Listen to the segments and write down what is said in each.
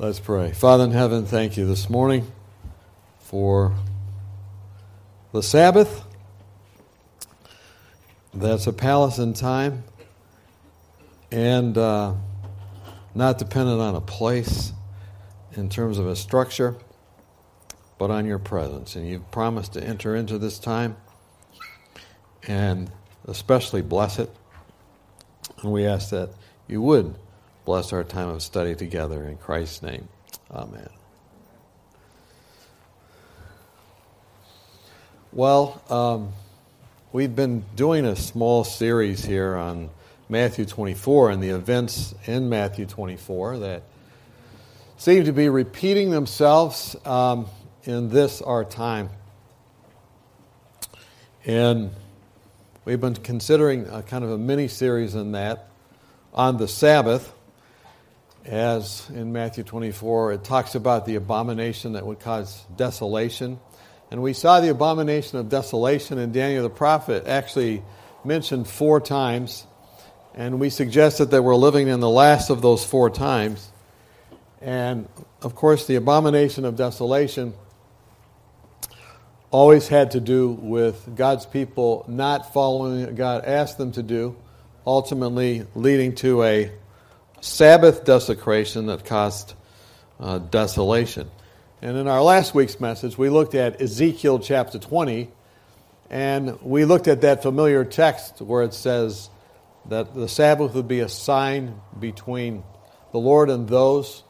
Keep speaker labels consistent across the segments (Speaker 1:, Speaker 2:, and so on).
Speaker 1: Let's pray. Father in heaven, thank you this morning for the Sabbath. That's a palace in time and uh, not dependent on a place in terms of a structure, but on your presence. And you've promised to enter into this time and especially bless it. And we ask that you would bless our time of study together in Christ's name. Amen. Well, um, we've been doing a small series here on Matthew 24 and the events in Matthew 24 that seem to be repeating themselves um, in this our time. And we've been considering a kind of a mini series in that on the Sabbath as in Matthew 24, it talks about the abomination that would cause desolation. And we saw the abomination of desolation, and Daniel the prophet actually mentioned four times. And we suggested that we're living in the last of those four times. And of course, the abomination of desolation always had to do with God's people not following what God asked them to do, ultimately leading to a Sabbath desecration that caused uh, desolation. And in our last week's message, we looked at Ezekiel chapter 20, and we looked at that familiar text where it says that the Sabbath would be a sign between the Lord and those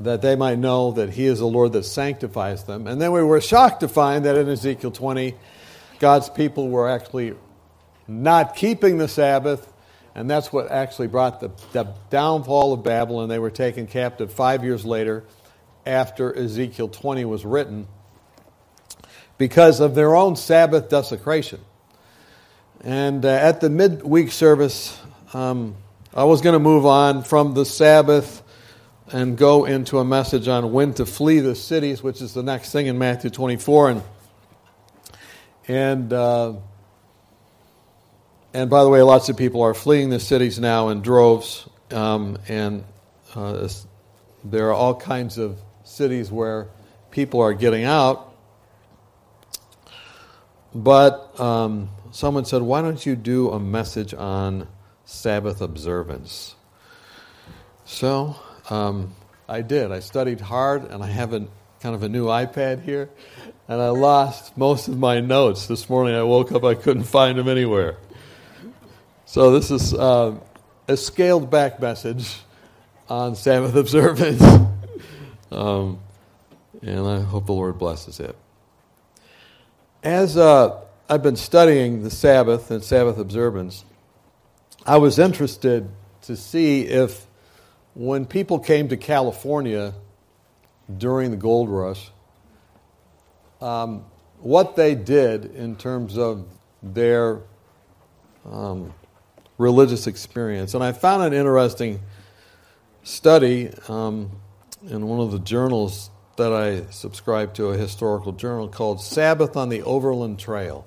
Speaker 1: that they might know that He is the Lord that sanctifies them. And then we were shocked to find that in Ezekiel 20, God's people were actually not keeping the Sabbath and that's what actually brought the, the downfall of Babylon. They were taken captive five years later after Ezekiel 20 was written because of their own Sabbath desecration. And uh, at the midweek service, um, I was going to move on from the Sabbath and go into a message on when to flee the cities, which is the next thing in Matthew 24. And, and uh, and by the way, lots of people are fleeing the cities now in droves, um, and uh, there are all kinds of cities where people are getting out. But um, someone said, Why don't you do a message on Sabbath observance? So um, I did. I studied hard, and I have a kind of a new iPad here, and I lost most of my notes. This morning I woke up, I couldn't find them anywhere. So this is uh, a scaled back message on Sabbath observance. um, and I hope the Lord blesses it. As uh, I've been studying the Sabbath and Sabbath observance, I was interested to see if when people came to California during the gold rush, um, what they did in terms of their um, religious experience. And I found an interesting study um, in one of the journals that I subscribe to, a historical journal called Sabbath on the Overland Trail.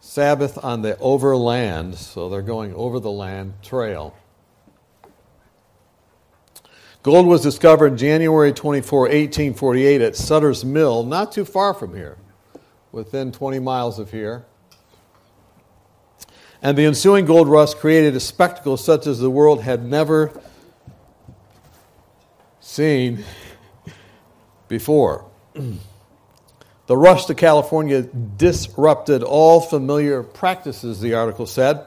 Speaker 1: Sabbath on the Overland, so they're going over the land trail. Gold was discovered January 24, 1848, at Sutter's Mill, not too far from here, within 20 miles of here and the ensuing gold rush created a spectacle such as the world had never seen before. The rush to California disrupted all familiar practices, the article said.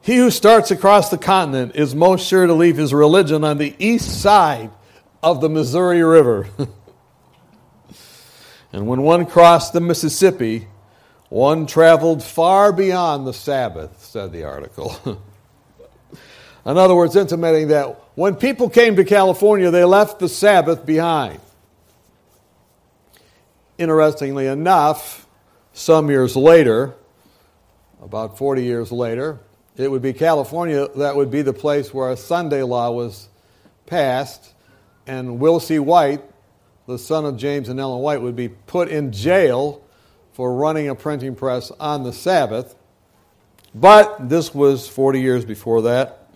Speaker 1: He who starts across the continent is most sure to leave his religion on the east side of the Missouri River. and when one crossed the Mississippi, one traveled far beyond the Sabbath, said the article. In other words, intimating that when people came to California, they left the Sabbath behind. Interestingly enough, some years later, about 40 years later, it would be California that would be the place where a Sunday law was passed, and Will C. White, the son of James and Ellen White, would be put in jail for running a printing press on the Sabbath, but this was 40 years before that.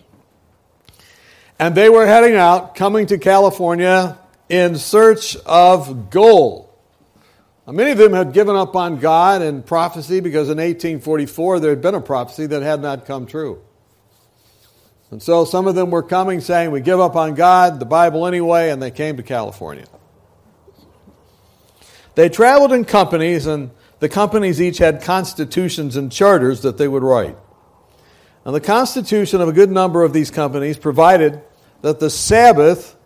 Speaker 1: And they were heading out, coming to California in search of gold. Now, many of them had given up on God and prophecy because in 1844 there had been a prophecy that had not come true. And so some of them were coming saying, We give up on God, the Bible anyway, and they came to California. They traveled in companies, and the companies each had constitutions and charters that they would write. And the constitution of a good number of these companies provided that the Sabbath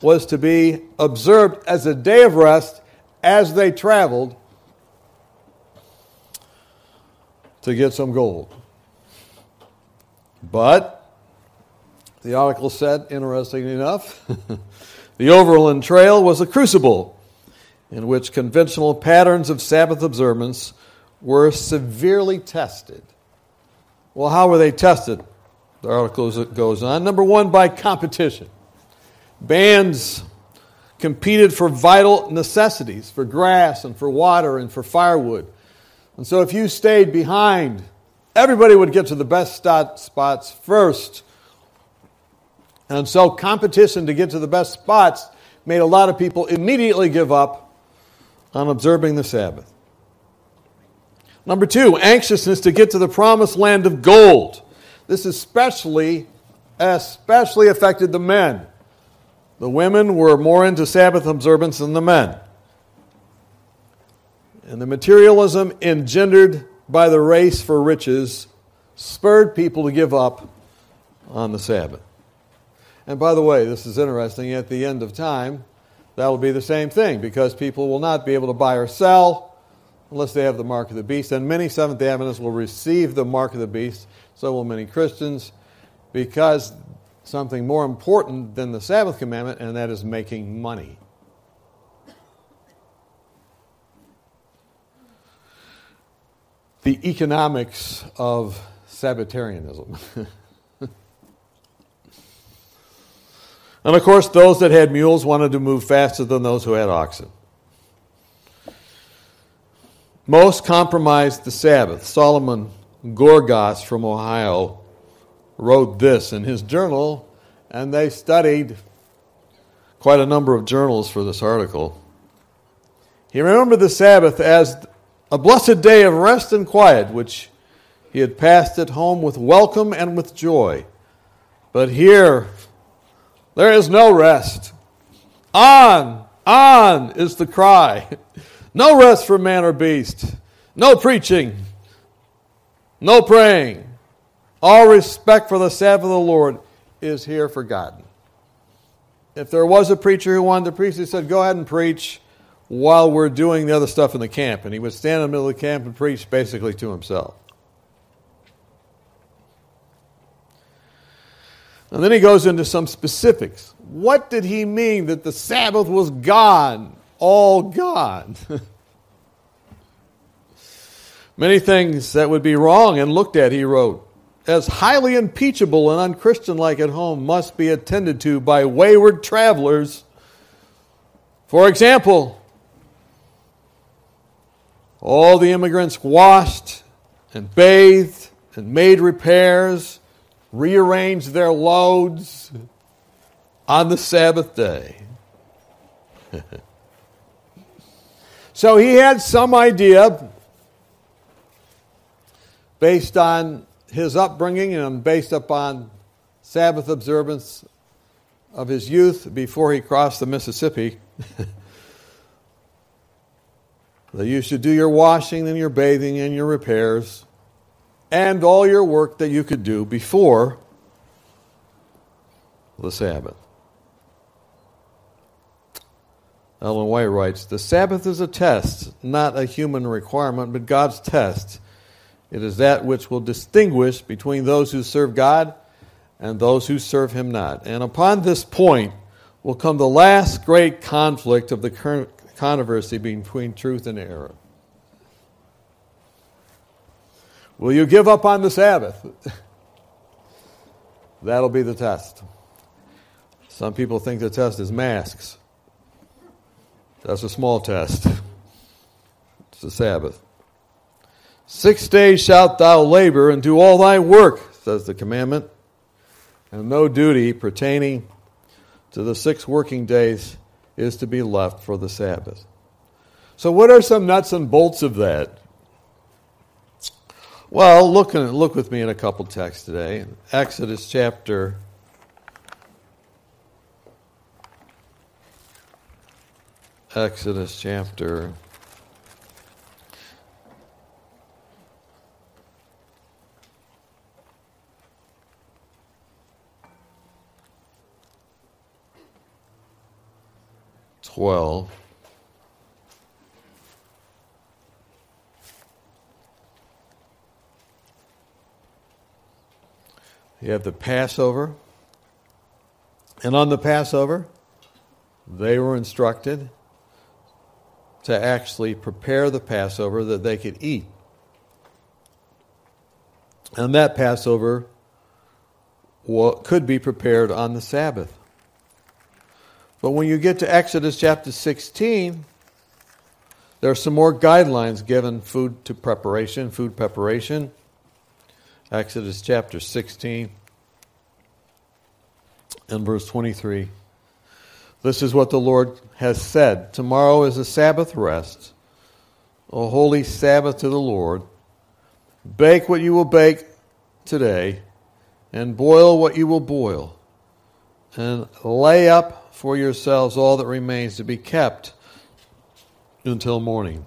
Speaker 1: was to be observed as a day of rest as they traveled to get some gold. But, the article said, interestingly enough, the Overland Trail was a crucible in which conventional patterns of Sabbath observance were severely tested. Well, how were they tested? The article goes on. Number one, by competition. Bands competed for vital necessities, for grass and for water and for firewood. And so if you stayed behind, everybody would get to the best spots first. And so competition to get to the best spots made a lot of people immediately give up on observing the Sabbath. Number two, anxiousness to get to the promised land of gold. This especially, especially affected the men. The women were more into Sabbath observance than the men. And the materialism engendered by the race for riches spurred people to give up on the Sabbath. And by the way, this is interesting. At the end of time, that will be the same thing because people will not be able to buy or sell unless they have the mark of the beast. And many Seventh day Adventists will receive the mark of the beast, so will many Christians, because something more important than the Sabbath commandment, and that is making money. The economics of Sabbatarianism. And of course, those that had mules wanted to move faster than those who had oxen. Most compromised the Sabbath. Solomon Gorgas from Ohio wrote this in his journal, and they studied quite a number of journals for this article. He remembered the Sabbath as a blessed day of rest and quiet, which he had passed at home with welcome and with joy. But here, there is no rest. On, on is the cry. No rest for man or beast. No preaching. No praying. All respect for the Sabbath of the Lord is here forgotten. If there was a preacher who wanted to preach, he said, Go ahead and preach while we're doing the other stuff in the camp. And he would stand in the middle of the camp and preach basically to himself. And then he goes into some specifics. What did he mean that the Sabbath was gone? All gone. Many things that would be wrong and looked at, he wrote, as highly impeachable and unchristianlike at home must be attended to by wayward travelers. For example, all the immigrants washed and bathed and made repairs rearranged their loads on the Sabbath day. so he had some idea based on his upbringing and based upon Sabbath observance of his youth before he crossed the Mississippi. that you should do your washing and your bathing and your repairs and all your work that you could do before the Sabbath. Ellen White writes The Sabbath is a test, not a human requirement, but God's test. It is that which will distinguish between those who serve God and those who serve Him not. And upon this point will come the last great conflict of the current controversy between truth and error. Will you give up on the Sabbath? That'll be the test. Some people think the test is masks. That's a small test. It's the Sabbath. Six days shalt thou labor and do all thy work, says the commandment, and no duty pertaining to the six working days is to be left for the Sabbath. So, what are some nuts and bolts of that? Well, look, look with me in a couple texts today. Exodus chapter Exodus chapter twelve. You have the Passover. And on the Passover, they were instructed to actually prepare the Passover that they could eat. And that Passover could be prepared on the Sabbath. But when you get to Exodus chapter 16, there are some more guidelines given food to preparation, food preparation. Exodus chapter 16 and verse 23. This is what the Lord has said Tomorrow is a Sabbath rest, a holy Sabbath to the Lord. Bake what you will bake today, and boil what you will boil, and lay up for yourselves all that remains to be kept until morning.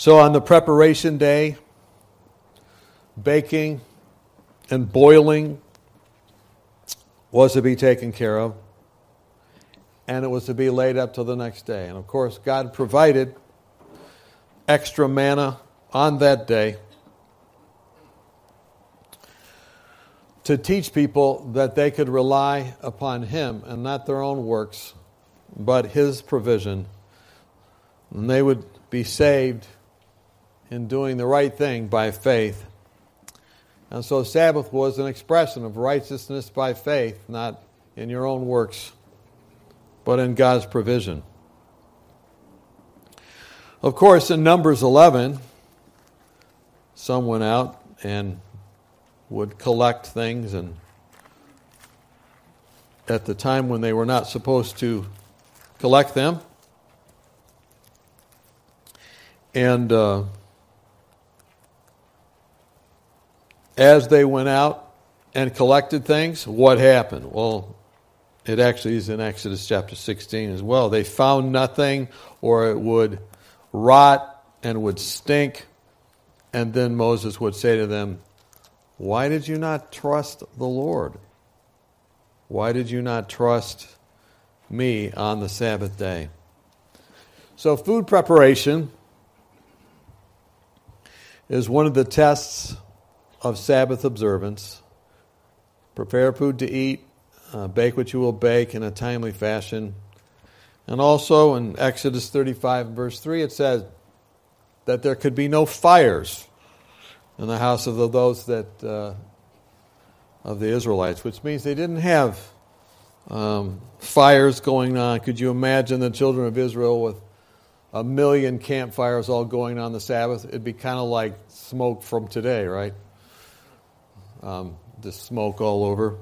Speaker 1: So on the preparation day, baking and boiling was to be taken care of, and it was to be laid up till the next day. And of course, God provided extra manna on that day to teach people that they could rely upon Him and not their own works, but His provision. And they would be saved in doing the right thing by faith. And so Sabbath was an expression of righteousness by faith, not in your own works, but in God's provision. Of course, in Numbers 11, some went out and would collect things, and at the time when they were not supposed to collect them, and uh, as they went out and collected things, what happened? Well, it actually is in Exodus chapter 16 as well. They found nothing, or it would rot and would stink. And then Moses would say to them, Why did you not trust the Lord? Why did you not trust me on the Sabbath day? So, food preparation is one of the tests of Sabbath observance. Prepare food to eat, uh, bake what you will bake in a timely fashion. And also in Exodus 35, verse 3, it says that there could be no fires in the house of the, those that uh, of the Israelites, which means they didn't have um, fires going on. Could you imagine the children of Israel with a million campfires all going on the Sabbath? It'd be kind of like smoke from today, right? Um, the smoke all over.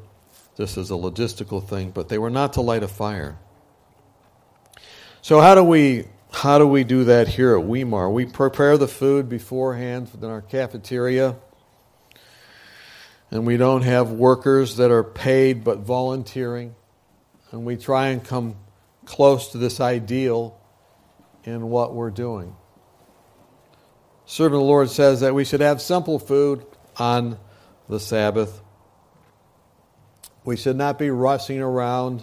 Speaker 1: This is a logistical thing, but they were not to light a fire. So how do we how do we do that here at Weimar? We prepare the food beforehand in our cafeteria, and we don't have workers that are paid but volunteering, and we try and come close to this ideal in what we're doing. Servant of the Lord says that we should have simple food on the Sabbath. We should not be rushing around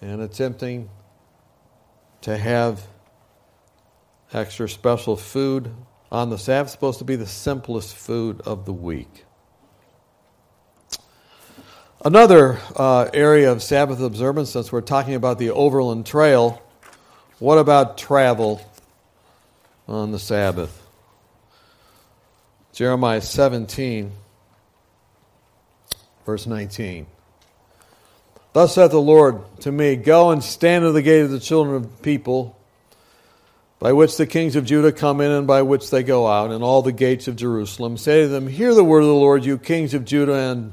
Speaker 1: and attempting to have extra special food on the Sabbath. It's supposed to be the simplest food of the week. Another uh, area of Sabbath observance, since we're talking about the Overland Trail, what about travel on the Sabbath? Jeremiah 17, verse 19. Thus saith the Lord to me Go and stand at the gate of the children of people, by which the kings of Judah come in and by which they go out, and all the gates of Jerusalem. Say to them, Hear the word of the Lord, you kings of Judah and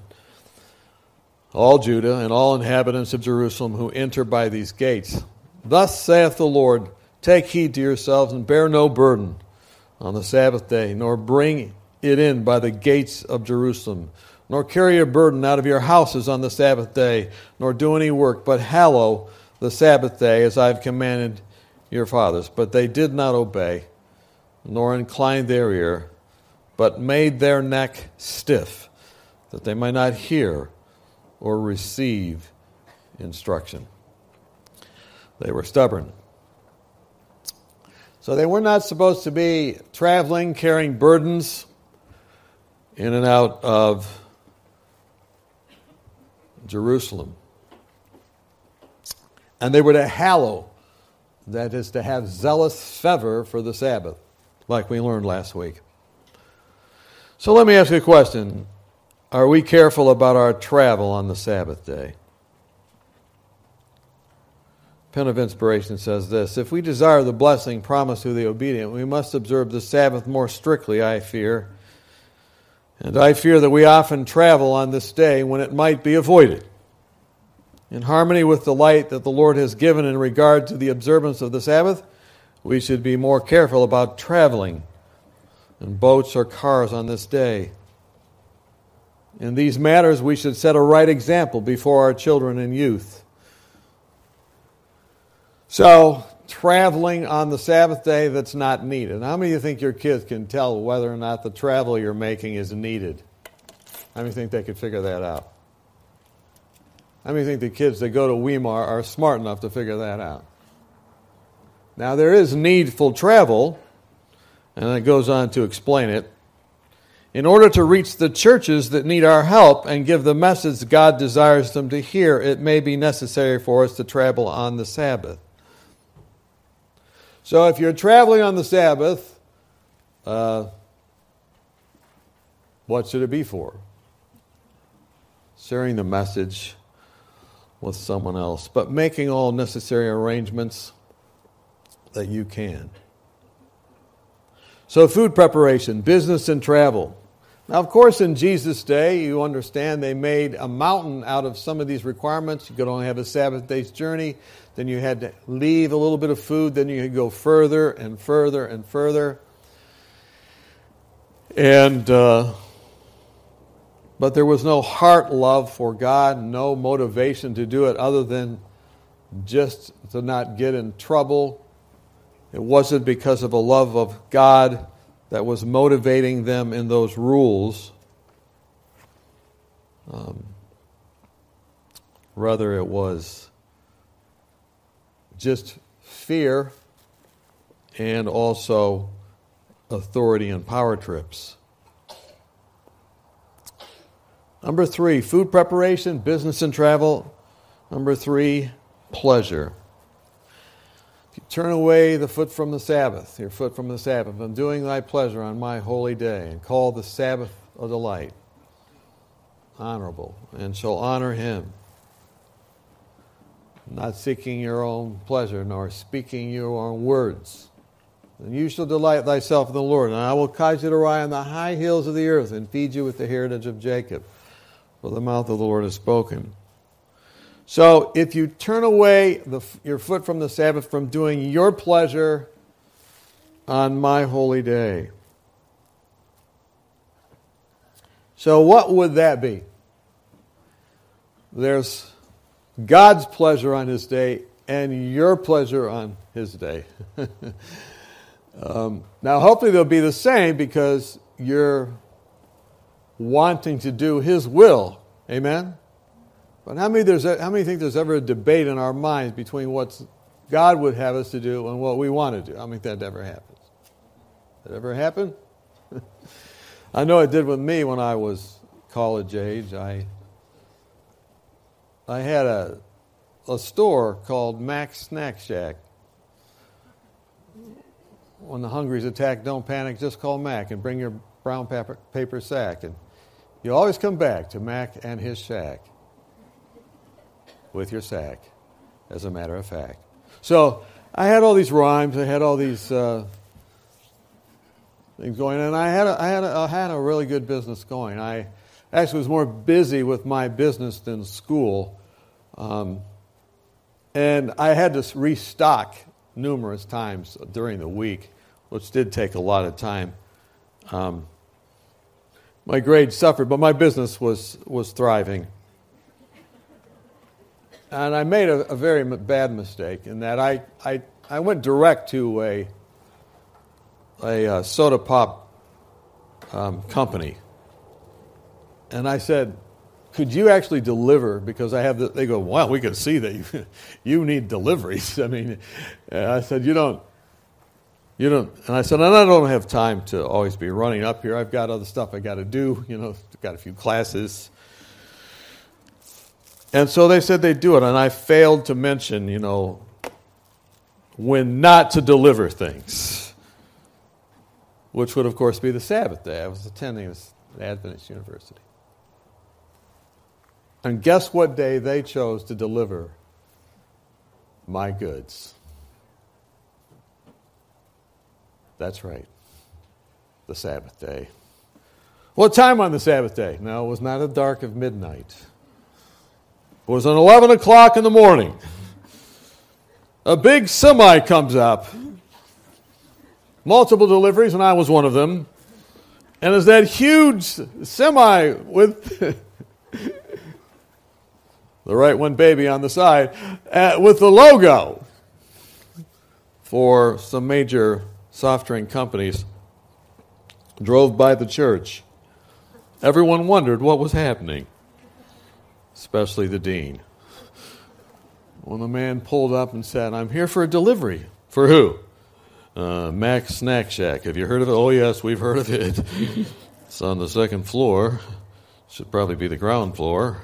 Speaker 1: all Judah and all inhabitants of Jerusalem who enter by these gates. Thus saith the Lord Take heed to yourselves and bear no burden on the Sabbath day, nor bring it in by the gates of Jerusalem, nor carry a burden out of your houses on the Sabbath day, nor do any work, but hallow the Sabbath day as I have commanded your fathers. But they did not obey, nor incline their ear, but made their neck stiff, that they might not hear or receive instruction. They were stubborn. So they were not supposed to be traveling, carrying burdens in and out of Jerusalem. And they were to hallow, that is, to have zealous fervor for the Sabbath, like we learned last week. So let me ask you a question Are we careful about our travel on the Sabbath day? Pen of Inspiration says this If we desire the blessing promised to the obedient, we must observe the Sabbath more strictly, I fear. And I fear that we often travel on this day when it might be avoided. In harmony with the light that the Lord has given in regard to the observance of the Sabbath, we should be more careful about traveling in boats or cars on this day. In these matters, we should set a right example before our children and youth. So, traveling on the Sabbath day that's not needed. How many of you think your kids can tell whether or not the travel you're making is needed? How many think they could figure that out? How many think the kids that go to Weimar are smart enough to figure that out? Now, there is needful travel, and it goes on to explain it. In order to reach the churches that need our help and give the message God desires them to hear, it may be necessary for us to travel on the Sabbath. So if you're traveling on the Sabbath, uh, what should it be for? Sharing the message with someone else, but making all necessary arrangements that you can. So, food preparation, business, and travel. Now, of course, in Jesus' day, you understand they made a mountain out of some of these requirements. You could only have a Sabbath day's journey. Then you had to leave a little bit of food. Then you could go further and further and further. And, uh, but there was no heart love for God, no motivation to do it other than just to not get in trouble. It wasn't because of a love of God that was motivating them in those rules. Um, rather, it was just fear and also authority and power trips. Number three, food preparation, business and travel. Number three, pleasure. Turn away the foot from the Sabbath, your foot from the Sabbath, from doing thy pleasure on my holy day, and call the Sabbath a delight, honorable, and shall honor him not seeking your own pleasure, nor speaking your own words. And you shall delight thyself in the Lord, and I will cause you to ride on the high hills of the earth and feed you with the heritage of Jacob. For the mouth of the Lord has spoken. So if you turn away the, your foot from the Sabbath from doing your pleasure on my holy day. So what would that be? There's God's pleasure on his day and your pleasure on his day. um, now, hopefully, they'll be the same because you're wanting to do his will. Amen? But how many, there's, how many think there's ever a debate in our minds between what God would have us to do and what we want to do? I mean, that ever happens. That ever happen? I know it did with me when I was college age. I I had a, a store called Mac's Snack Shack. When the Hungries attack, don't panic, just call Mac and bring your brown paper, paper sack. And you always come back to Mac and his shack with your sack, as a matter of fact. So I had all these rhymes, I had all these uh, things going, and I had a, I had a, I had a really good business going. I actually was more busy with my business than school. Um, and I had to restock numerous times during the week, which did take a lot of time. Um, my grades suffered, but my business was, was thriving. And I made a, a very bad mistake in that I, I, I went direct to a, a uh, soda pop um, company. And I said, could you actually deliver? Because I have the, they go, wow, we can see that you, you need deliveries. I mean, I said, you don't, you don't, and I said, and I don't have time to always be running up here. I've got other stuff I got to do, you know, got a few classes. And so they said they'd do it, and I failed to mention, you know, when not to deliver things, which would, of course, be the Sabbath day. I was attending this Adventist University. And guess what day they chose to deliver my goods? That's right, the Sabbath day. What time on the Sabbath day? No, it was not a dark of midnight. It was an 11 o'clock in the morning. A big semi comes up. Multiple deliveries, and I was one of them. And it's that huge semi with the right one baby on the side, uh, with the logo for some major soft drink companies, drove by the church. Everyone wondered what was happening, especially the dean. When the man pulled up and said, I'm here for a delivery. For who? Uh, Mac's Snack Shack. Have you heard of it? Oh, yes, we've heard of it. it's on the second floor. Should probably be the ground floor.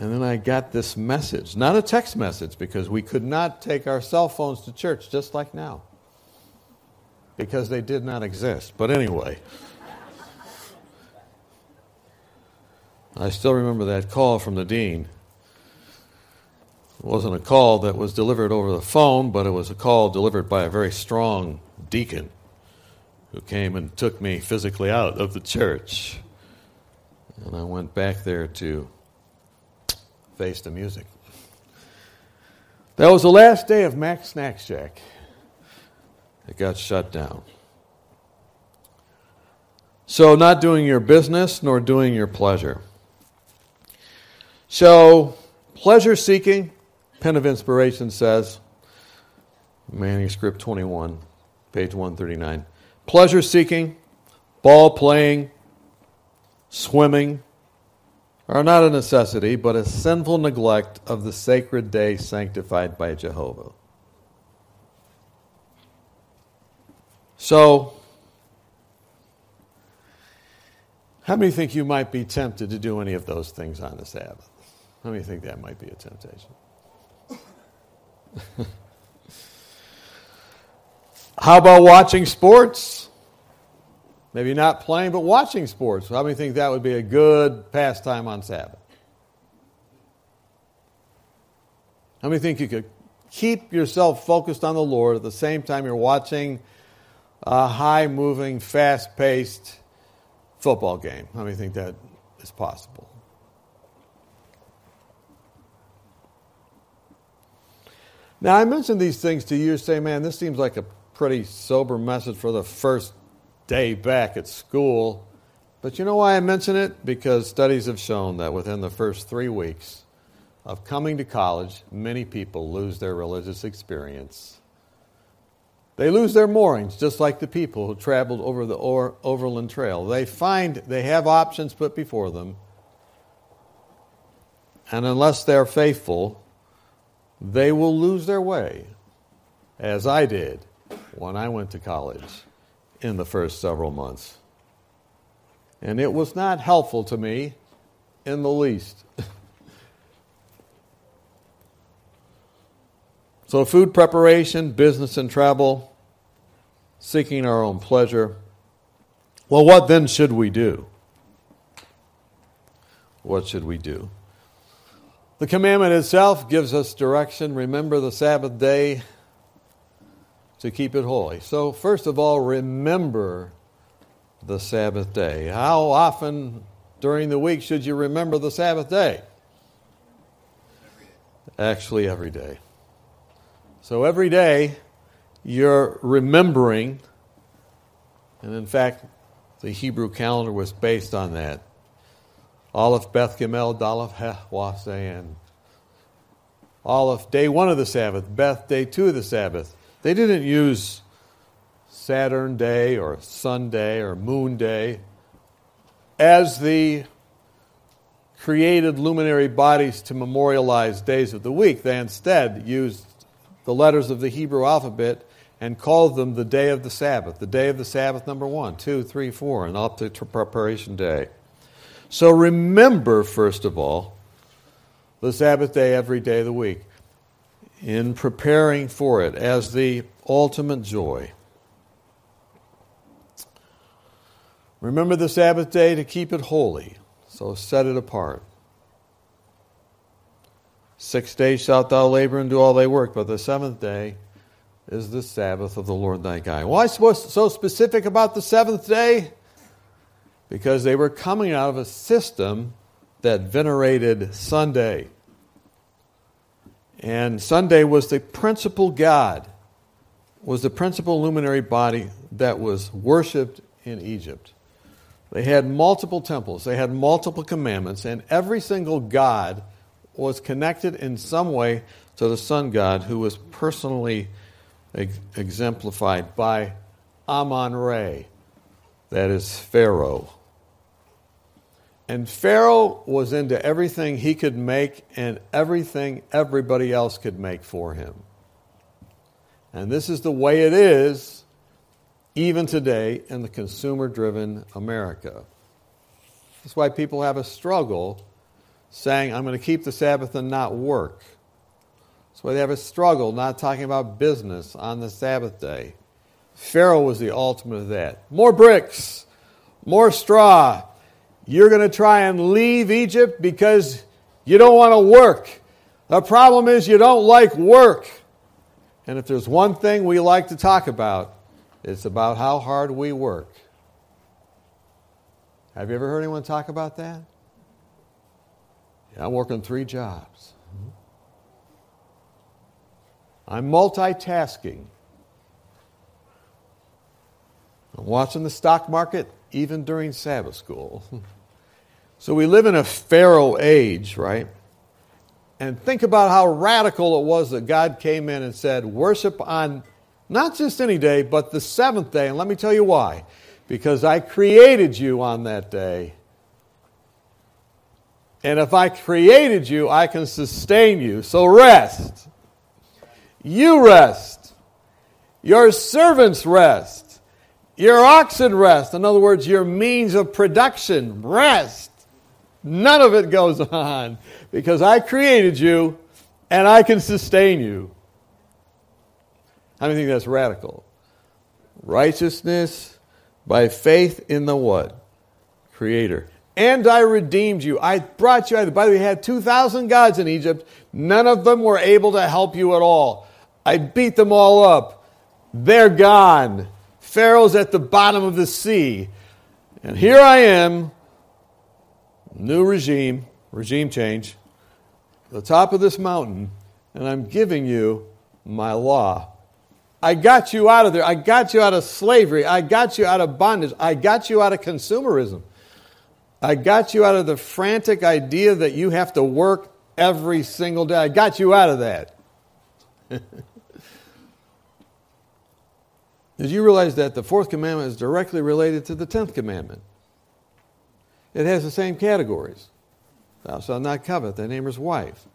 Speaker 1: And then I got this message, not a text message, because we could not take our cell phones to church just like now, because they did not exist. But anyway, I still remember that call from the dean. It wasn't a call that was delivered over the phone, but it was a call delivered by a very strong deacon who came and took me physically out of the church. And I went back there to face the music. That was the last day of Mac's Snack Shack. It got shut down. So, not doing your business nor doing your pleasure. So, pleasure seeking, Pen of Inspiration says, manuscript 21, page 139. Pleasure seeking, ball playing, swimming, are not a necessity, but a sinful neglect of the sacred day sanctified by Jehovah. So, how many think you might be tempted to do any of those things on the Sabbath? How many think that might be a temptation? How about watching sports? Maybe not playing, but watching sports. How many think that would be a good pastime on Sabbath? How many think you could keep yourself focused on the Lord at the same time you're watching a high moving, fast paced football game? How many think that is possible? Now, I mentioned these things to you, say, man, this seems like a pretty sober message for the first day back at school. But you know why I mention it? Because studies have shown that within the first three weeks of coming to college, many people lose their religious experience. They lose their moorings, just like the people who traveled over the Overland Trail. They find they have options put before them, and unless they're faithful, they will lose their way, as I did when I went to college in the first several months. And it was not helpful to me in the least. so, food preparation, business and travel, seeking our own pleasure. Well, what then should we do? What should we do? The commandment itself gives us direction. Remember the Sabbath day to keep it holy. So, first of all, remember the Sabbath day. How often during the week should you remember the Sabbath day? Actually, every day. So every day you're remembering, and in fact, the Hebrew calendar was based on that. Aleph Beth Gimel Daleth Heh Wasein. Aleph, day one of the Sabbath. Beth, day two of the Sabbath. They didn't use Saturn Day or Sunday or Moon Day as the created luminary bodies to memorialize days of the week. They instead used the letters of the Hebrew alphabet and called them the day of the Sabbath, the day of the Sabbath number one, two, three, four, and up to preparation day. So remember, first of all, the Sabbath day every day of the week in preparing for it as the ultimate joy. Remember the Sabbath day to keep it holy, so set it apart. Six days shalt thou labor and do all thy work, but the seventh day is the Sabbath of the Lord thy God. Why so specific about the seventh day? Because they were coming out of a system that venerated Sunday. And Sunday was the principal God, was the principal luminary body that was worshiped in Egypt. They had multiple temples, they had multiple commandments, and every single God was connected in some way to the sun god who was personally ex- exemplified by Amon Re, that is Pharaoh. And Pharaoh was into everything he could make and everything everybody else could make for him. And this is the way it is even today in the consumer driven America. That's why people have a struggle saying, I'm going to keep the Sabbath and not work. That's why they have a struggle not talking about business on the Sabbath day. Pharaoh was the ultimate of that. More bricks, more straw. You're going to try and leave Egypt because you don't want to work. The problem is you don't like work. And if there's one thing we like to talk about, it's about how hard we work. Have you ever heard anyone talk about that? Yeah, I'm working three jobs. Mm-hmm. I'm multitasking. I'm watching the stock market even during Sabbath school. so we live in a Pharaoh age, right? And think about how radical it was that God came in and said, Worship on not just any day, but the seventh day. And let me tell you why. Because I created you on that day and if I created you, I can sustain you. So rest. You rest. Your servants rest. Your oxen rest. In other words, your means of production rest. None of it goes on because I created you and I can sustain you. How many think that's radical? Righteousness by faith in the what? Creator and I redeemed you. I brought you out. By the way, we had 2,000 gods in Egypt. None of them were able to help you at all. I beat them all up. They're gone. Pharaoh's at the bottom of the sea. And here I am, new regime, regime change, the top of this mountain, and I'm giving you my law. I got you out of there. I got you out of slavery. I got you out of bondage. I got you out of consumerism. I got you out of the frantic idea that you have to work every single day. I got you out of that. Did you realize that the fourth commandment is directly related to the tenth commandment? It has the same categories. Thou shalt not covet thy neighbor's wife,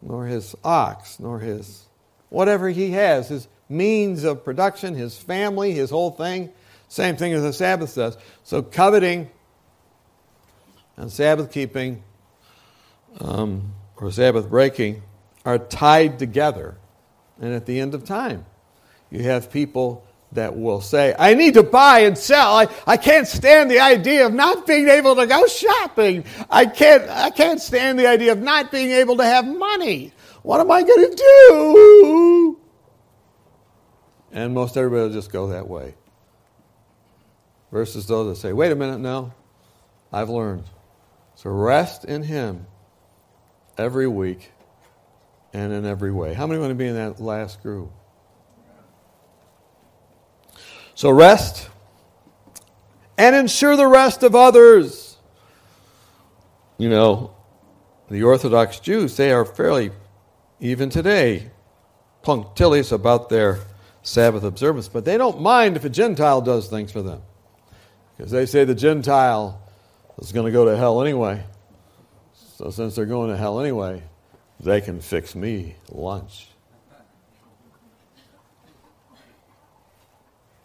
Speaker 1: nor his ox, nor his whatever he has, his means of production, his family, his whole thing. Same thing as the Sabbath does. So coveting and Sabbath keeping um, or Sabbath breaking are tied together. And at the end of time, you have people that will say, I need to buy and sell. I, I can't stand the idea of not being able to go shopping. I can't, I can't stand the idea of not being able to have money. What am I going to do? And most everybody will just go that way. Versus those that say, wait a minute, no. I've learned. So rest in Him every week and in every way. How many want to be in that last group? So rest and ensure the rest of others. You know, the Orthodox Jews, they are fairly, even today, punctilious about their Sabbath observance, but they don't mind if a Gentile does things for them. Because they say the Gentile is going to go to hell anyway. So since they're going to hell anyway, they can fix me lunch.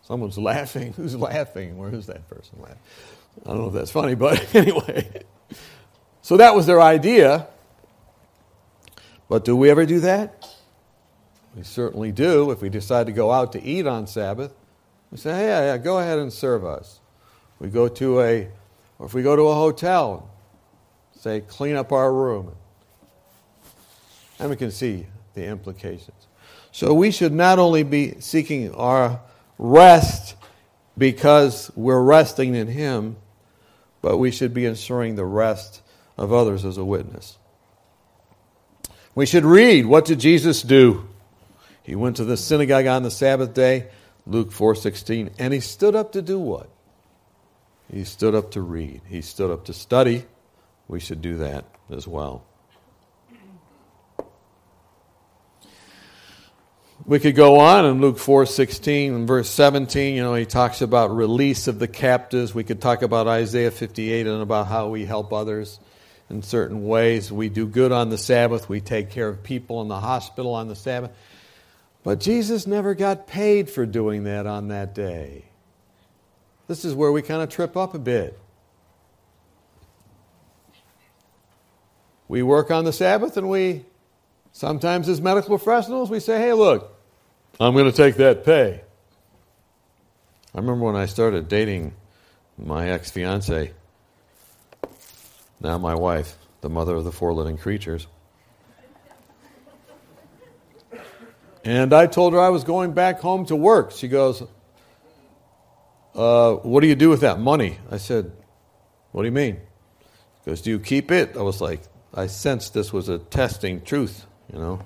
Speaker 1: Someone's laughing. Who's laughing? Where is that person laughing? I don't know if that's funny, but anyway. So that was their idea. But do we ever do that? We certainly do. If we decide to go out to eat on Sabbath, we say, hey, yeah, yeah, go ahead and serve us. We go to a, or if we go to a hotel, say, clean up our room. And we can see the implications. So we should not only be seeking our rest because we're resting in Him, but we should be ensuring the rest of others as a witness. We should read what did Jesus do? He went to the synagogue on the Sabbath day, Luke 4:16, and he stood up to do what? He stood up to read. He stood up to study. We should do that as well. We could go on in Luke 4:16 and verse 17, you know, he talks about release of the captives. We could talk about Isaiah 58 and about how we help others in certain ways. We do good on the Sabbath. We take care of people in the hospital on the Sabbath. But Jesus never got paid for doing that on that day. This is where we kind of trip up a bit. We work on the Sabbath and we, sometimes as medical professionals, we say, hey, look, I'm going to take that pay. I remember when I started dating my ex fiance, now my wife, the mother of the four living creatures. And I told her I was going back home to work. She goes, uh, What do you do with that money? I said, What do you mean? She goes, Do you keep it? I was like, I sensed this was a testing truth, you know.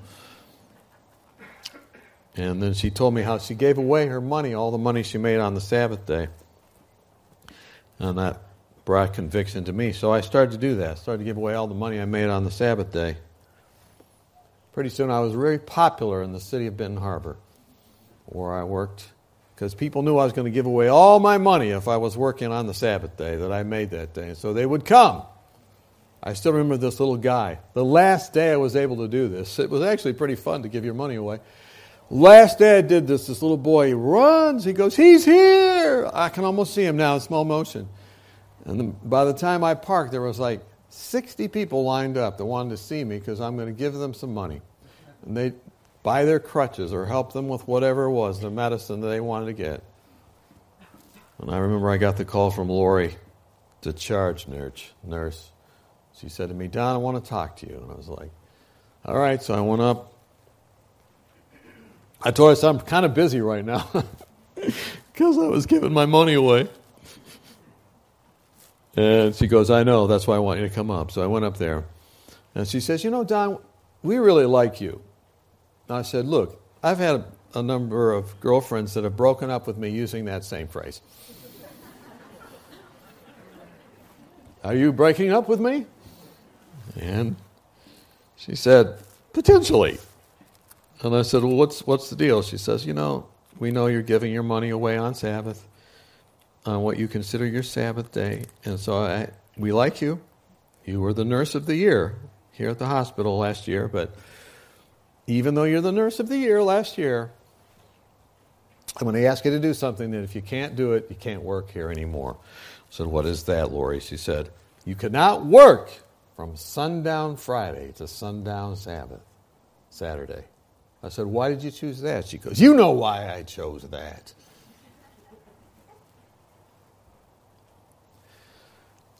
Speaker 1: And then she told me how she gave away her money, all the money she made on the Sabbath day. And that brought conviction to me. So I started to do that. Started to give away all the money I made on the Sabbath day. Pretty soon I was very popular in the city of Benton Harbor, where I worked because people knew I was going to give away all my money if I was working on the Sabbath day that I made that day. So they would come. I still remember this little guy. The last day I was able to do this, it was actually pretty fun to give your money away. Last day I did this, this little boy he runs, he goes, He's here! I can almost see him now in small motion. And by the time I parked, there was like 60 people lined up that wanted to see me because I'm going to give them some money. And they buy their crutches or help them with whatever it was, the medicine that they wanted to get. And I remember I got the call from Lori, the charge nurse. nurse. She said to me, Don, I want to talk to you. And I was like, all right. So I went up. I told her, I'm kind of busy right now because I was giving my money away. And she goes, I know, that's why I want you to come up. So I went up there. And she says, You know, Don, we really like you. And I said, Look, I've had a, a number of girlfriends that have broken up with me using that same phrase. Are you breaking up with me? And she said, Potentially. And I said, Well, what's, what's the deal? She says, You know, we know you're giving your money away on Sabbath, on what you consider your Sabbath day. And so I, we like you. You were the nurse of the year here at the hospital last year, but even though you're the nurse of the year last year, I'm going to ask you to do something that if you can't do it, you can't work here anymore. I said, What is that, Lori? She said, You cannot work from sundown Friday to sundown Sabbath, Saturday. I said, Why did you choose that? She goes, You know why I chose that.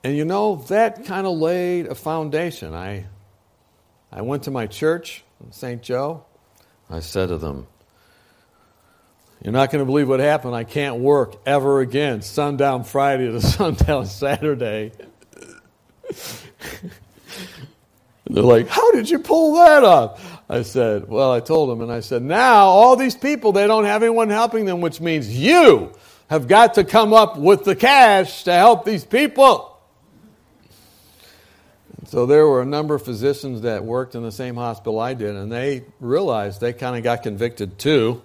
Speaker 1: And you know, that kind of laid a foundation. I, I went to my church in St. Joe. I said to them, You're not going to believe what happened. I can't work ever again, sundown Friday to sundown Saturday. They're like, How did you pull that off? I said, Well, I told them, and I said, Now, all these people, they don't have anyone helping them, which means you have got to come up with the cash to help these people. So there were a number of physicians that worked in the same hospital I did, and they realized they kind of got convicted too.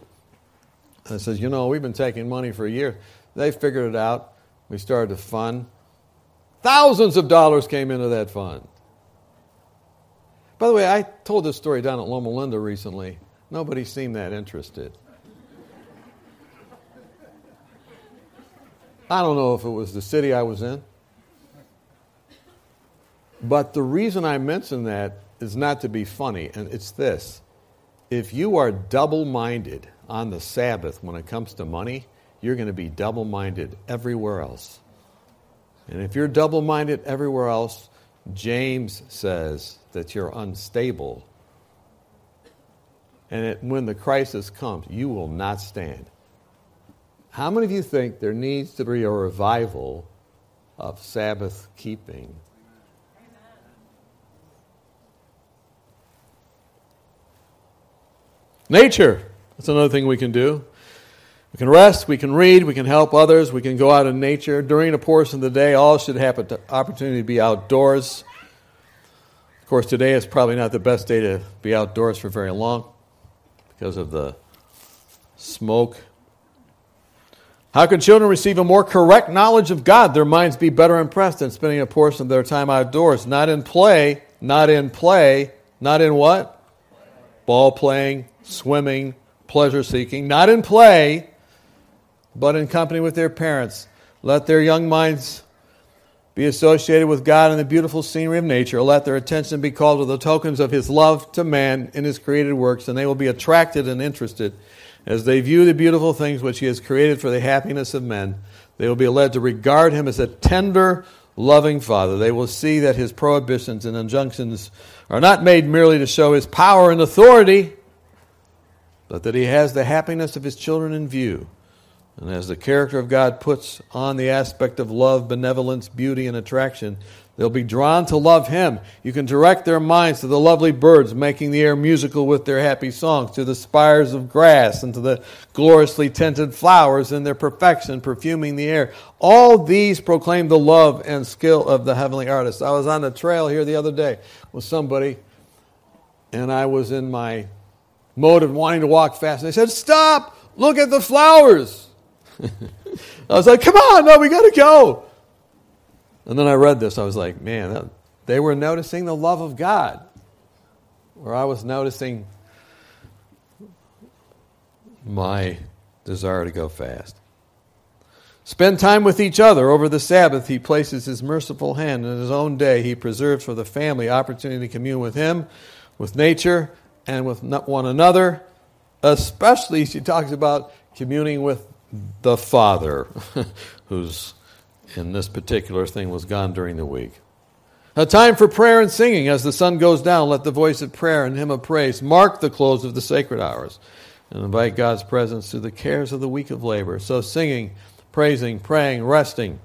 Speaker 1: And I said, You know, we've been taking money for a year. They figured it out. We started a fund. Thousands of dollars came into that fund. By the way, I told this story down at Loma Linda recently. Nobody seemed that interested. I don't know if it was the city I was in. But the reason I mention that is not to be funny, and it's this. If you are double minded on the Sabbath when it comes to money, you're going to be double minded everywhere else. And if you're double minded everywhere else, James says that you're unstable. And it, when the crisis comes, you will not stand. How many of you think there needs to be a revival of Sabbath keeping? Nature. That's another thing we can do. We can rest, we can read, we can help others, we can go out in nature. During a portion of the day, all should have an opportunity to be outdoors. Of course, today is probably not the best day to be outdoors for very long because of the smoke. How can children receive a more correct knowledge of God? Their minds be better impressed than spending a portion of their time outdoors, not in play, not in play, not in what? Ball playing, swimming, pleasure seeking, not in play, but in company with their parents. Let their young minds be associated with God and the beautiful scenery of nature. Let their attention be called to the tokens of His love to man in His created works, and they will be attracted and interested as they view the beautiful things which He has created for the happiness of men. They will be led to regard Him as a tender, loving Father. They will see that His prohibitions and injunctions are not made merely to show His power and authority, but that He has the happiness of His children in view. And as the character of God puts on the aspect of love, benevolence, beauty, and attraction, they'll be drawn to love Him. You can direct their minds to the lovely birds making the air musical with their happy songs, to the spires of grass, and to the gloriously tinted flowers in their perfection, perfuming the air. All these proclaim the love and skill of the heavenly artist. I was on the trail here the other day with somebody, and I was in my mode of wanting to walk fast. And they said, Stop! Look at the flowers! I was like, come on, no, we got to go. And then I read this. I was like, man, that, they were noticing the love of God, where I was noticing my desire to go fast. Spend time with each other. Over the Sabbath, he places his merciful hand in his own day. He preserves for the family opportunity to commune with him, with nature, and with one another. Especially, she talks about communing with the Father, who's in this particular thing was gone during the week. A time for prayer and singing. As the sun goes down, let the voice of prayer and hymn of praise mark the close of the sacred hours and invite God's presence through the cares of the week of labor. So, singing, praising, praying, resting.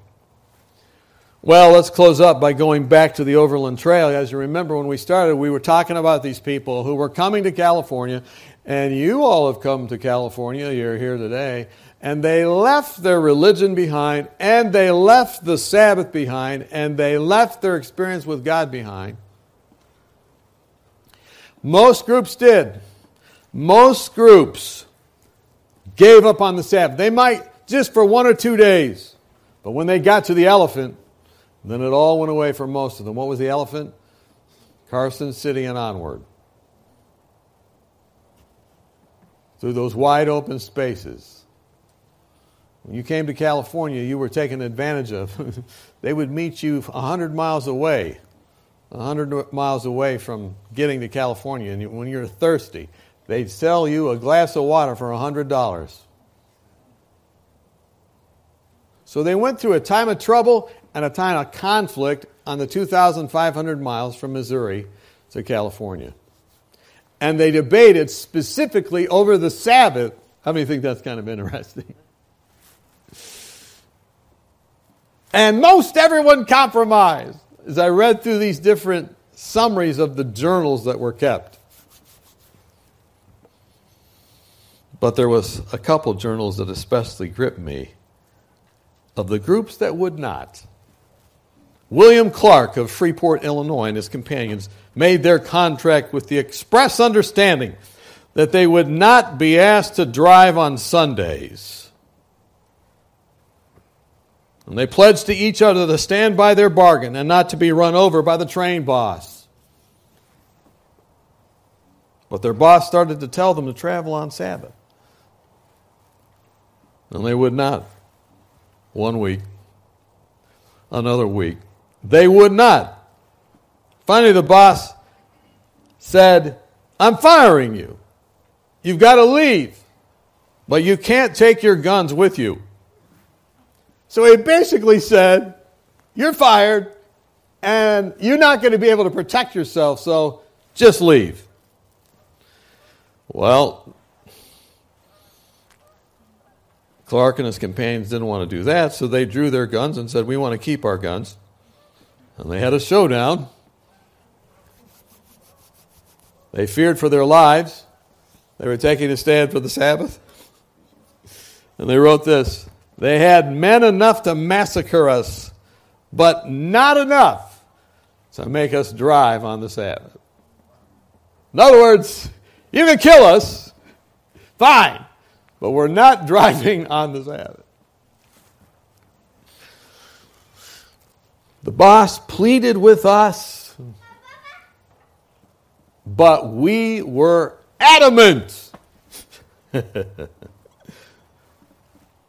Speaker 1: Well, let's close up by going back to the Overland Trail. As you remember, when we started, we were talking about these people who were coming to California, and you all have come to California. You're here today and they left their religion behind, and they left the Sabbath behind, and they left their experience with God behind. Most groups did. Most groups gave up on the Sabbath. They might just for one or two days, but when they got to the elephant, then it all went away for most of them. What was the elephant? Carson City and onward. Through those wide open spaces when you came to California, you were taken advantage of. they would meet you 100 miles away, 100 miles away from getting to California. And when you're thirsty, they'd sell you a glass of water for $100. So they went through a time of trouble and a time of conflict on the 2,500 miles from Missouri to California. And they debated specifically over the Sabbath. How many think that's kind of interesting? And most everyone compromised. as I read through these different summaries of the journals that were kept. But there was a couple journals that especially gripped me of the groups that would not. William Clark of Freeport, Illinois, and his companions made their contract with the express understanding that they would not be asked to drive on Sundays. And they pledged to each other to stand by their bargain and not to be run over by the train boss. But their boss started to tell them to travel on Sabbath. And they would not. One week, another week. They would not. Finally, the boss said, I'm firing you. You've got to leave, but you can't take your guns with you. So he basically said, You're fired, and you're not going to be able to protect yourself, so just leave. Well, Clark and his companions didn't want to do that, so they drew their guns and said, We want to keep our guns. And they had a showdown. They feared for their lives. They were taking a stand for the Sabbath. And they wrote this They had men enough to massacre us, but not enough to make us drive on the Sabbath. In other words, you can kill us, fine, but we're not driving on the Sabbath. The boss pleaded with us, but we were adamant.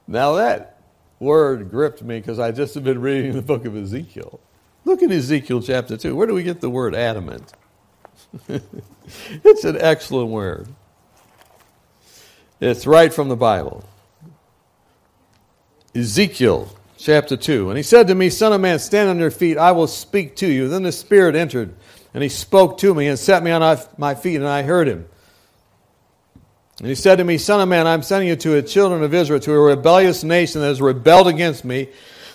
Speaker 1: now that word gripped me because I just have been reading the book of Ezekiel. Look at Ezekiel chapter 2. Where do we get the word adamant? it's an excellent word. It's right from the Bible. Ezekiel chapter 2. And he said to me, Son of man, stand on your feet, I will speak to you. Then the Spirit entered, and he spoke to me and set me on my feet, and I heard him. And he said to me, Son of man, I'm sending you to the children of Israel, to a rebellious nation that has rebelled against me.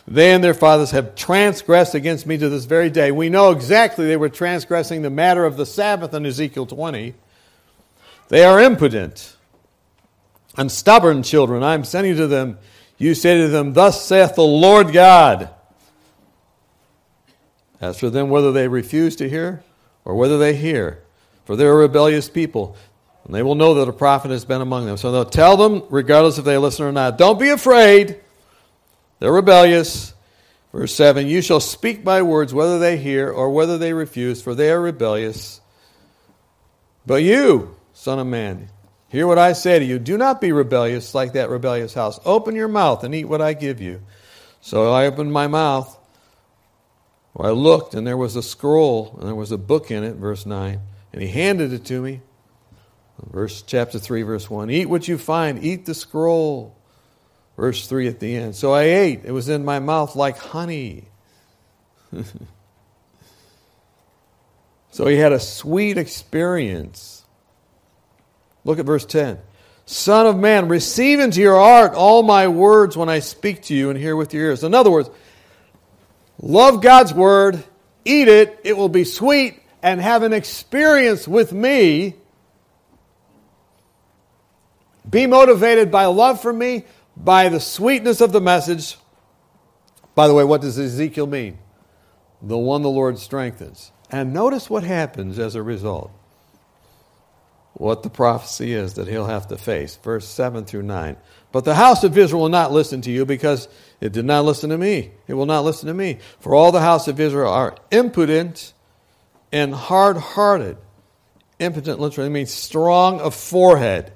Speaker 1: They and their fathers have transgressed against me to this very day. We know exactly they were transgressing the matter of the Sabbath in Ezekiel 20. They are impotent and stubborn children. I'm sending to them. You say to them, Thus saith the Lord God. As for them, whether they refuse to hear or whether they hear, for they are a rebellious people, and they will know that a prophet has been among them. So they'll tell them, regardless if they listen or not, don't be afraid. They're rebellious. Verse 7 You shall speak my words, whether they hear or whether they refuse, for they are rebellious. But you, Son of Man, hear what I say to you. Do not be rebellious like that rebellious house. Open your mouth and eat what I give you. So I opened my mouth. I looked, and there was a scroll, and there was a book in it, verse 9. And he handed it to me. Verse chapter 3, verse 1. Eat what you find, eat the scroll. Verse 3 at the end. So I ate. It was in my mouth like honey. so he had a sweet experience. Look at verse 10. Son of man, receive into your heart all my words when I speak to you and hear with your ears. In other words, love God's word, eat it, it will be sweet, and have an experience with me be motivated by love for me, by the sweetness of the message. By the way, what does Ezekiel mean? The one the Lord strengthens. And notice what happens as a result. What the prophecy is that he'll have to face. Verse 7 through 9. But the house of Israel will not listen to you because it did not listen to me. It will not listen to me. For all the house of Israel are impudent and hard hearted. Impotent literally means strong of forehead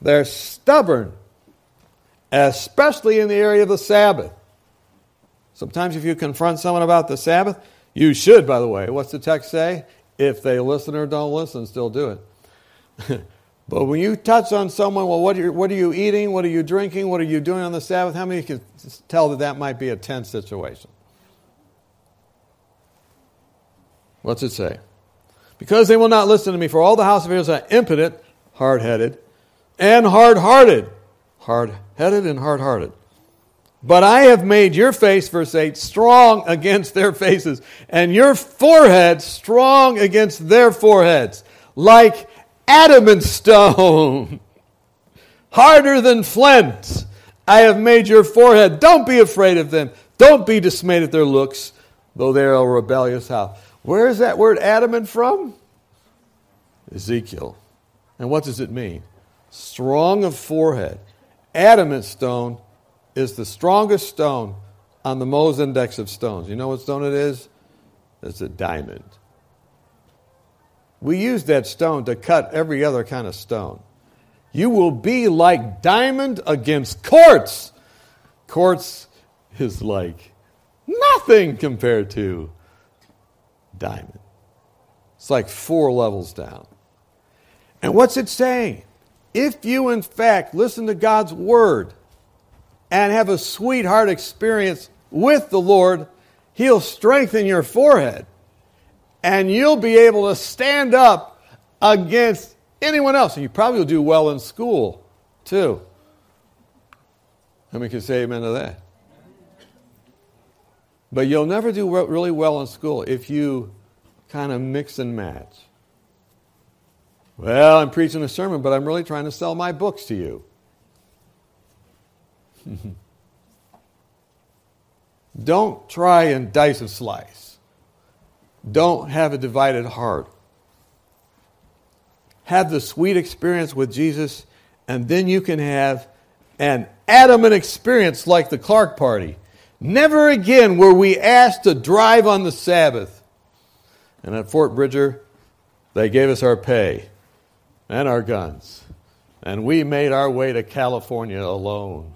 Speaker 1: they're stubborn, especially in the area of the Sabbath. Sometimes, if you confront someone about the Sabbath, you should, by the way. What's the text say? If they listen or don't listen, still do it. but when you touch on someone, well, what are, you, what are you eating? What are you drinking? What are you doing on the Sabbath? How many can tell that that might be a tense situation? What's it say? Because they will not listen to me, for all the house of Israel are impotent, hard headed, and hard hearted. Hard headed and hard hearted. But I have made your face, verse 8, strong against their faces, and your forehead strong against their foreheads, like adamant stone, harder than flint. I have made your forehead. Don't be afraid of them. Don't be dismayed at their looks, though they are a rebellious house. Where is that word adamant from? Ezekiel. And what does it mean? Strong of forehead. Adamant stone is the strongest stone on the Mohs index of stones. You know what stone it is? It's a diamond. We use that stone to cut every other kind of stone. You will be like diamond against quartz. Quartz is like nothing compared to diamond. It's like four levels down. And what's it saying? If you, in fact, listen to God's word and have a sweetheart experience with the Lord, He'll strengthen your forehead and you'll be able to stand up against anyone else. And you probably will do well in school, too. And we can say amen to that? But you'll never do really well in school if you kind of mix and match. Well, I'm preaching a sermon, but I'm really trying to sell my books to you. Don't try and dice and slice. Don't have a divided heart. Have the sweet experience with Jesus, and then you can have an adamant experience like the Clark party. Never again were we asked to drive on the Sabbath. And at Fort Bridger, they gave us our pay and our guns. And we made our way to California alone.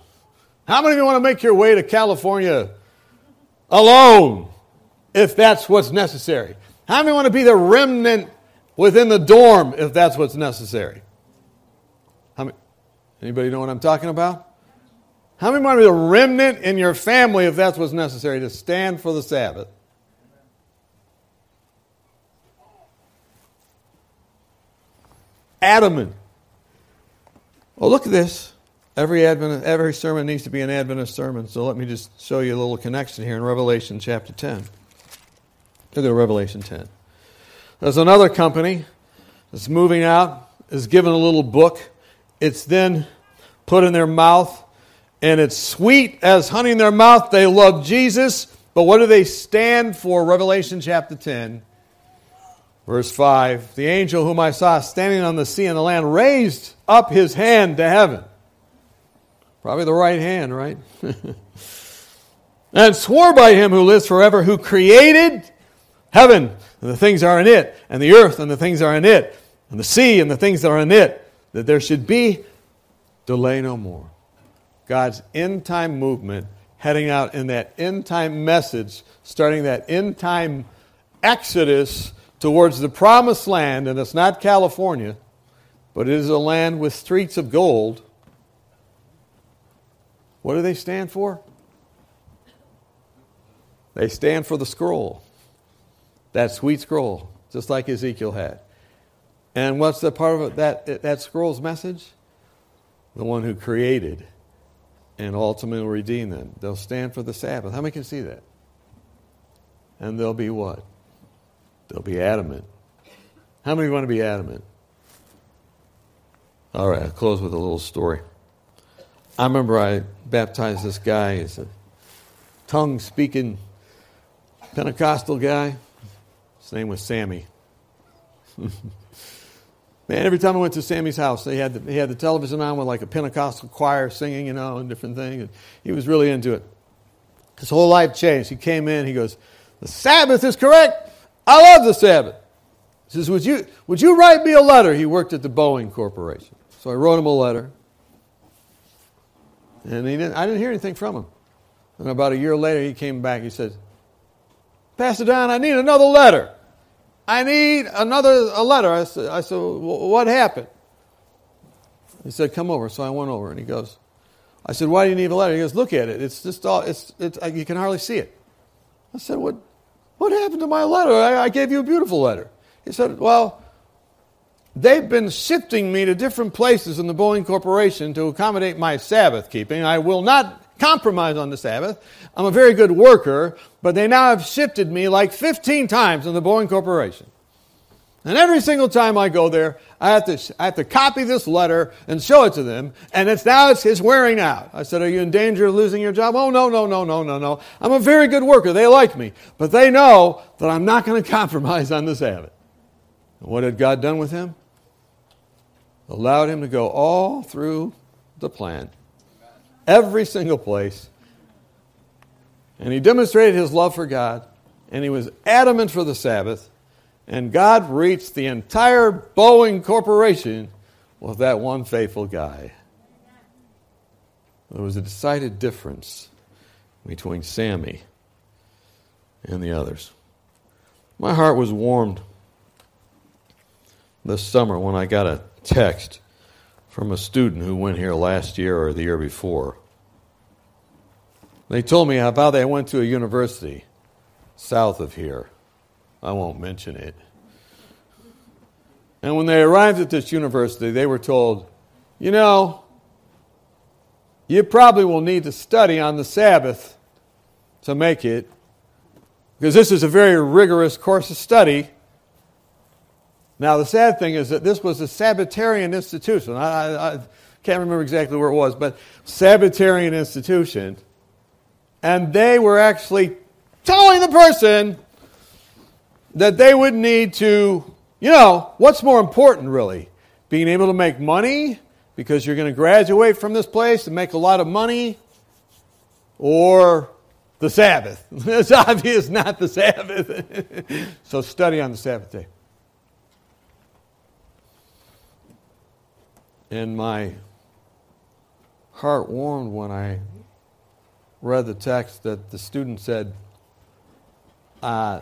Speaker 1: How many of you want to make your way to California alone if that's what's necessary? How many want to be the remnant within the dorm if that's what's necessary? How many, anybody know what I'm talking about? How many want to be the remnant in your family if that's what's necessary to stand for the Sabbath? Adamant. Well, look at this. Every Advent, every sermon needs to be an Adventist sermon. So let me just show you a little connection here in Revelation chapter 10. Look at Revelation 10. There's another company that's moving out, is given a little book. It's then put in their mouth, and it's sweet as honey in their mouth. They love Jesus, but what do they stand for? Revelation chapter 10, verse 5. The angel whom I saw standing on the sea and the land raised up his hand to heaven Probably the right hand, right? and swore by him who lives forever, who created heaven and the things are in it, and the earth and the things are in it, and the sea and the things that are in it, that there should be delay no more. God's end time movement heading out in that end time message, starting that end time exodus towards the promised land, and it's not California, but it is a land with streets of gold what do they stand for? They stand for the scroll. That sweet scroll, just like Ezekiel had. And what's the part of that, that scroll's message? The one who created and ultimately redeemed them. They'll stand for the Sabbath. How many can see that? And they'll be what? They'll be adamant. How many want to be adamant? All right, I'll close with a little story. I remember I baptized this guy. He's a tongue speaking Pentecostal guy. His name was Sammy. Man, every time I went to Sammy's house, they had the, he had the television on with like a Pentecostal choir singing, you know, and different things. And he was really into it. His whole life changed. He came in, he goes, The Sabbath is correct. I love the Sabbath. He says, Would you, would you write me a letter? He worked at the Boeing Corporation. So I wrote him a letter. And he didn't, I didn't hear anything from him. And about a year later, he came back. He said, Pastor Don, I need another letter. I need another a letter. I said, I said, what happened? He said, come over. So I went over, and he goes, I said, why do you need a letter? He goes, look at it. It's just all, it's, it's, uh, you can hardly see it. I said, what, what happened to my letter? I, I gave you a beautiful letter. He said, well, They've been shifting me to different places in the Boeing Corporation to accommodate my Sabbath keeping. I will not compromise on the Sabbath. I'm a very good worker, but they now have shifted me like 15 times in the Boeing Corporation. And every single time I go there, I have to, I have to copy this letter and show it to them. And it's now it's, it's wearing out. I said, Are you in danger of losing your job? Oh, no, no, no, no, no, no. I'm a very good worker. They like me. But they know that I'm not going to compromise on the Sabbath. And what had God done with him? Allowed him to go all through the plan, every single place. And he demonstrated his love for God, and he was adamant for the Sabbath. And God reached the entire Boeing Corporation with that one faithful guy. There was a decided difference between Sammy and the others. My heart was warmed this summer when I got a text from a student who went here last year or the year before. They told me about they went to a university south of here. I won't mention it. And when they arrived at this university, they were told, you know, you probably will need to study on the Sabbath to make it, because this is a very rigorous course of study. Now, the sad thing is that this was a Sabbatarian institution. I, I, I can't remember exactly where it was, but Sabbatarian institution. And they were actually telling the person that they would need to, you know, what's more important really? Being able to make money because you're going to graduate from this place and make a lot of money, or the Sabbath? it's obvious not the Sabbath. so study on the Sabbath day. And my heart warmed when I read the text that the student said, uh,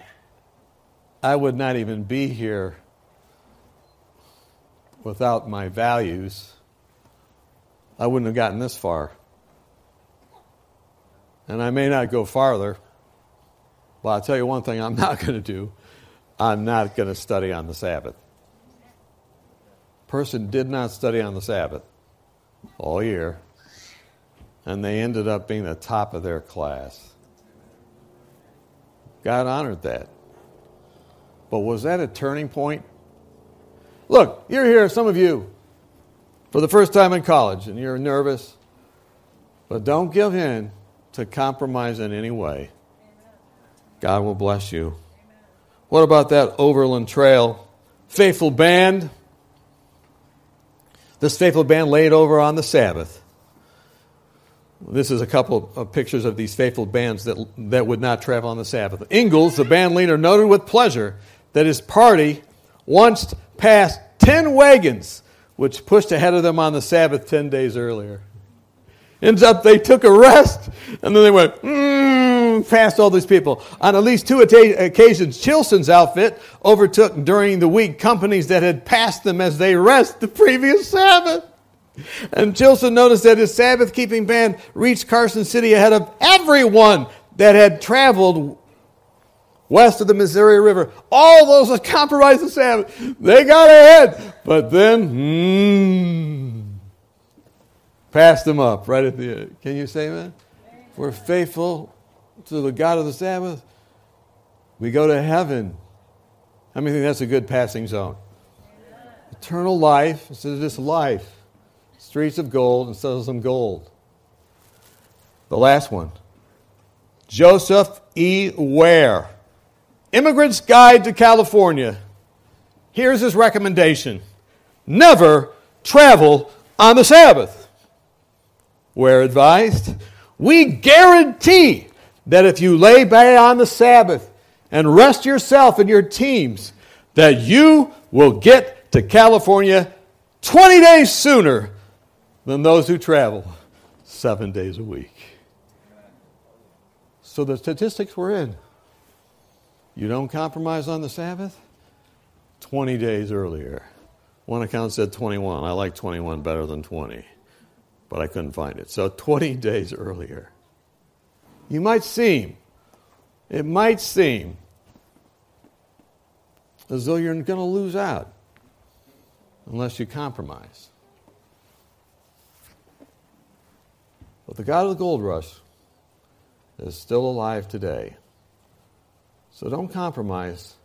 Speaker 1: I would not even be here without my values. I wouldn't have gotten this far. And I may not go farther, but I'll tell you one thing I'm not going to do. I'm not going to study on the Sabbath. Person did not study on the Sabbath all year, and they ended up being the top of their class. God honored that. But was that a turning point? Look, you're here, some of you, for the first time in college, and you're nervous. But don't give in to compromise in any way. God will bless you. What about that Overland Trail? Faithful band. This faithful band laid over on the Sabbath. This is a couple of pictures of these faithful bands that, that would not travel on the Sabbath. Ingalls, the band leader, noted with pleasure that his party once passed 10 wagons, which pushed ahead of them on the Sabbath 10 days earlier. Ends up they took a rest, and then they went, mm, past all these people. On at least two occasions, Chilson's outfit overtook during the week companies that had passed them as they rest the previous Sabbath. And Chilson noticed that his Sabbath keeping band reached Carson City ahead of everyone that had traveled west of the Missouri River. All those that compromised the Sabbath, they got ahead. But then, hmm, passed them up right at the end. Can you say that? We're faithful to the God of the Sabbath. We go to heaven. How many think that's a good passing zone? Eternal life instead of just life. Streets of gold instead of some gold. The last one. Joseph E. Ware. Immigrant's Guide to California. Here's his recommendation never travel on the Sabbath. Where advised, we guarantee that if you lay by on the Sabbath and rest yourself and your teams, that you will get to California 20 days sooner than those who travel seven days a week. So the statistics we're in. You don't compromise on the Sabbath? 20 days earlier. One account said 21. I like 21 better than 20, but I couldn't find it. So 20 days earlier. You might seem, it might seem as though you're going to lose out unless you compromise. But the God of the gold rush is still alive today. So don't compromise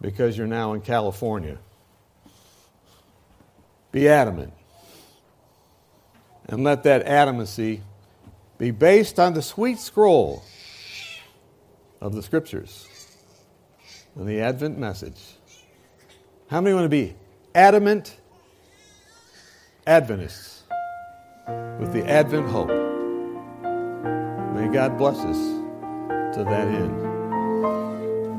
Speaker 1: because you're now in California. Be adamant. And let that adamancy be based on the sweet scroll of the scriptures and the Advent message. How many want to be adamant Adventists with the Advent hope? May God bless us to that end.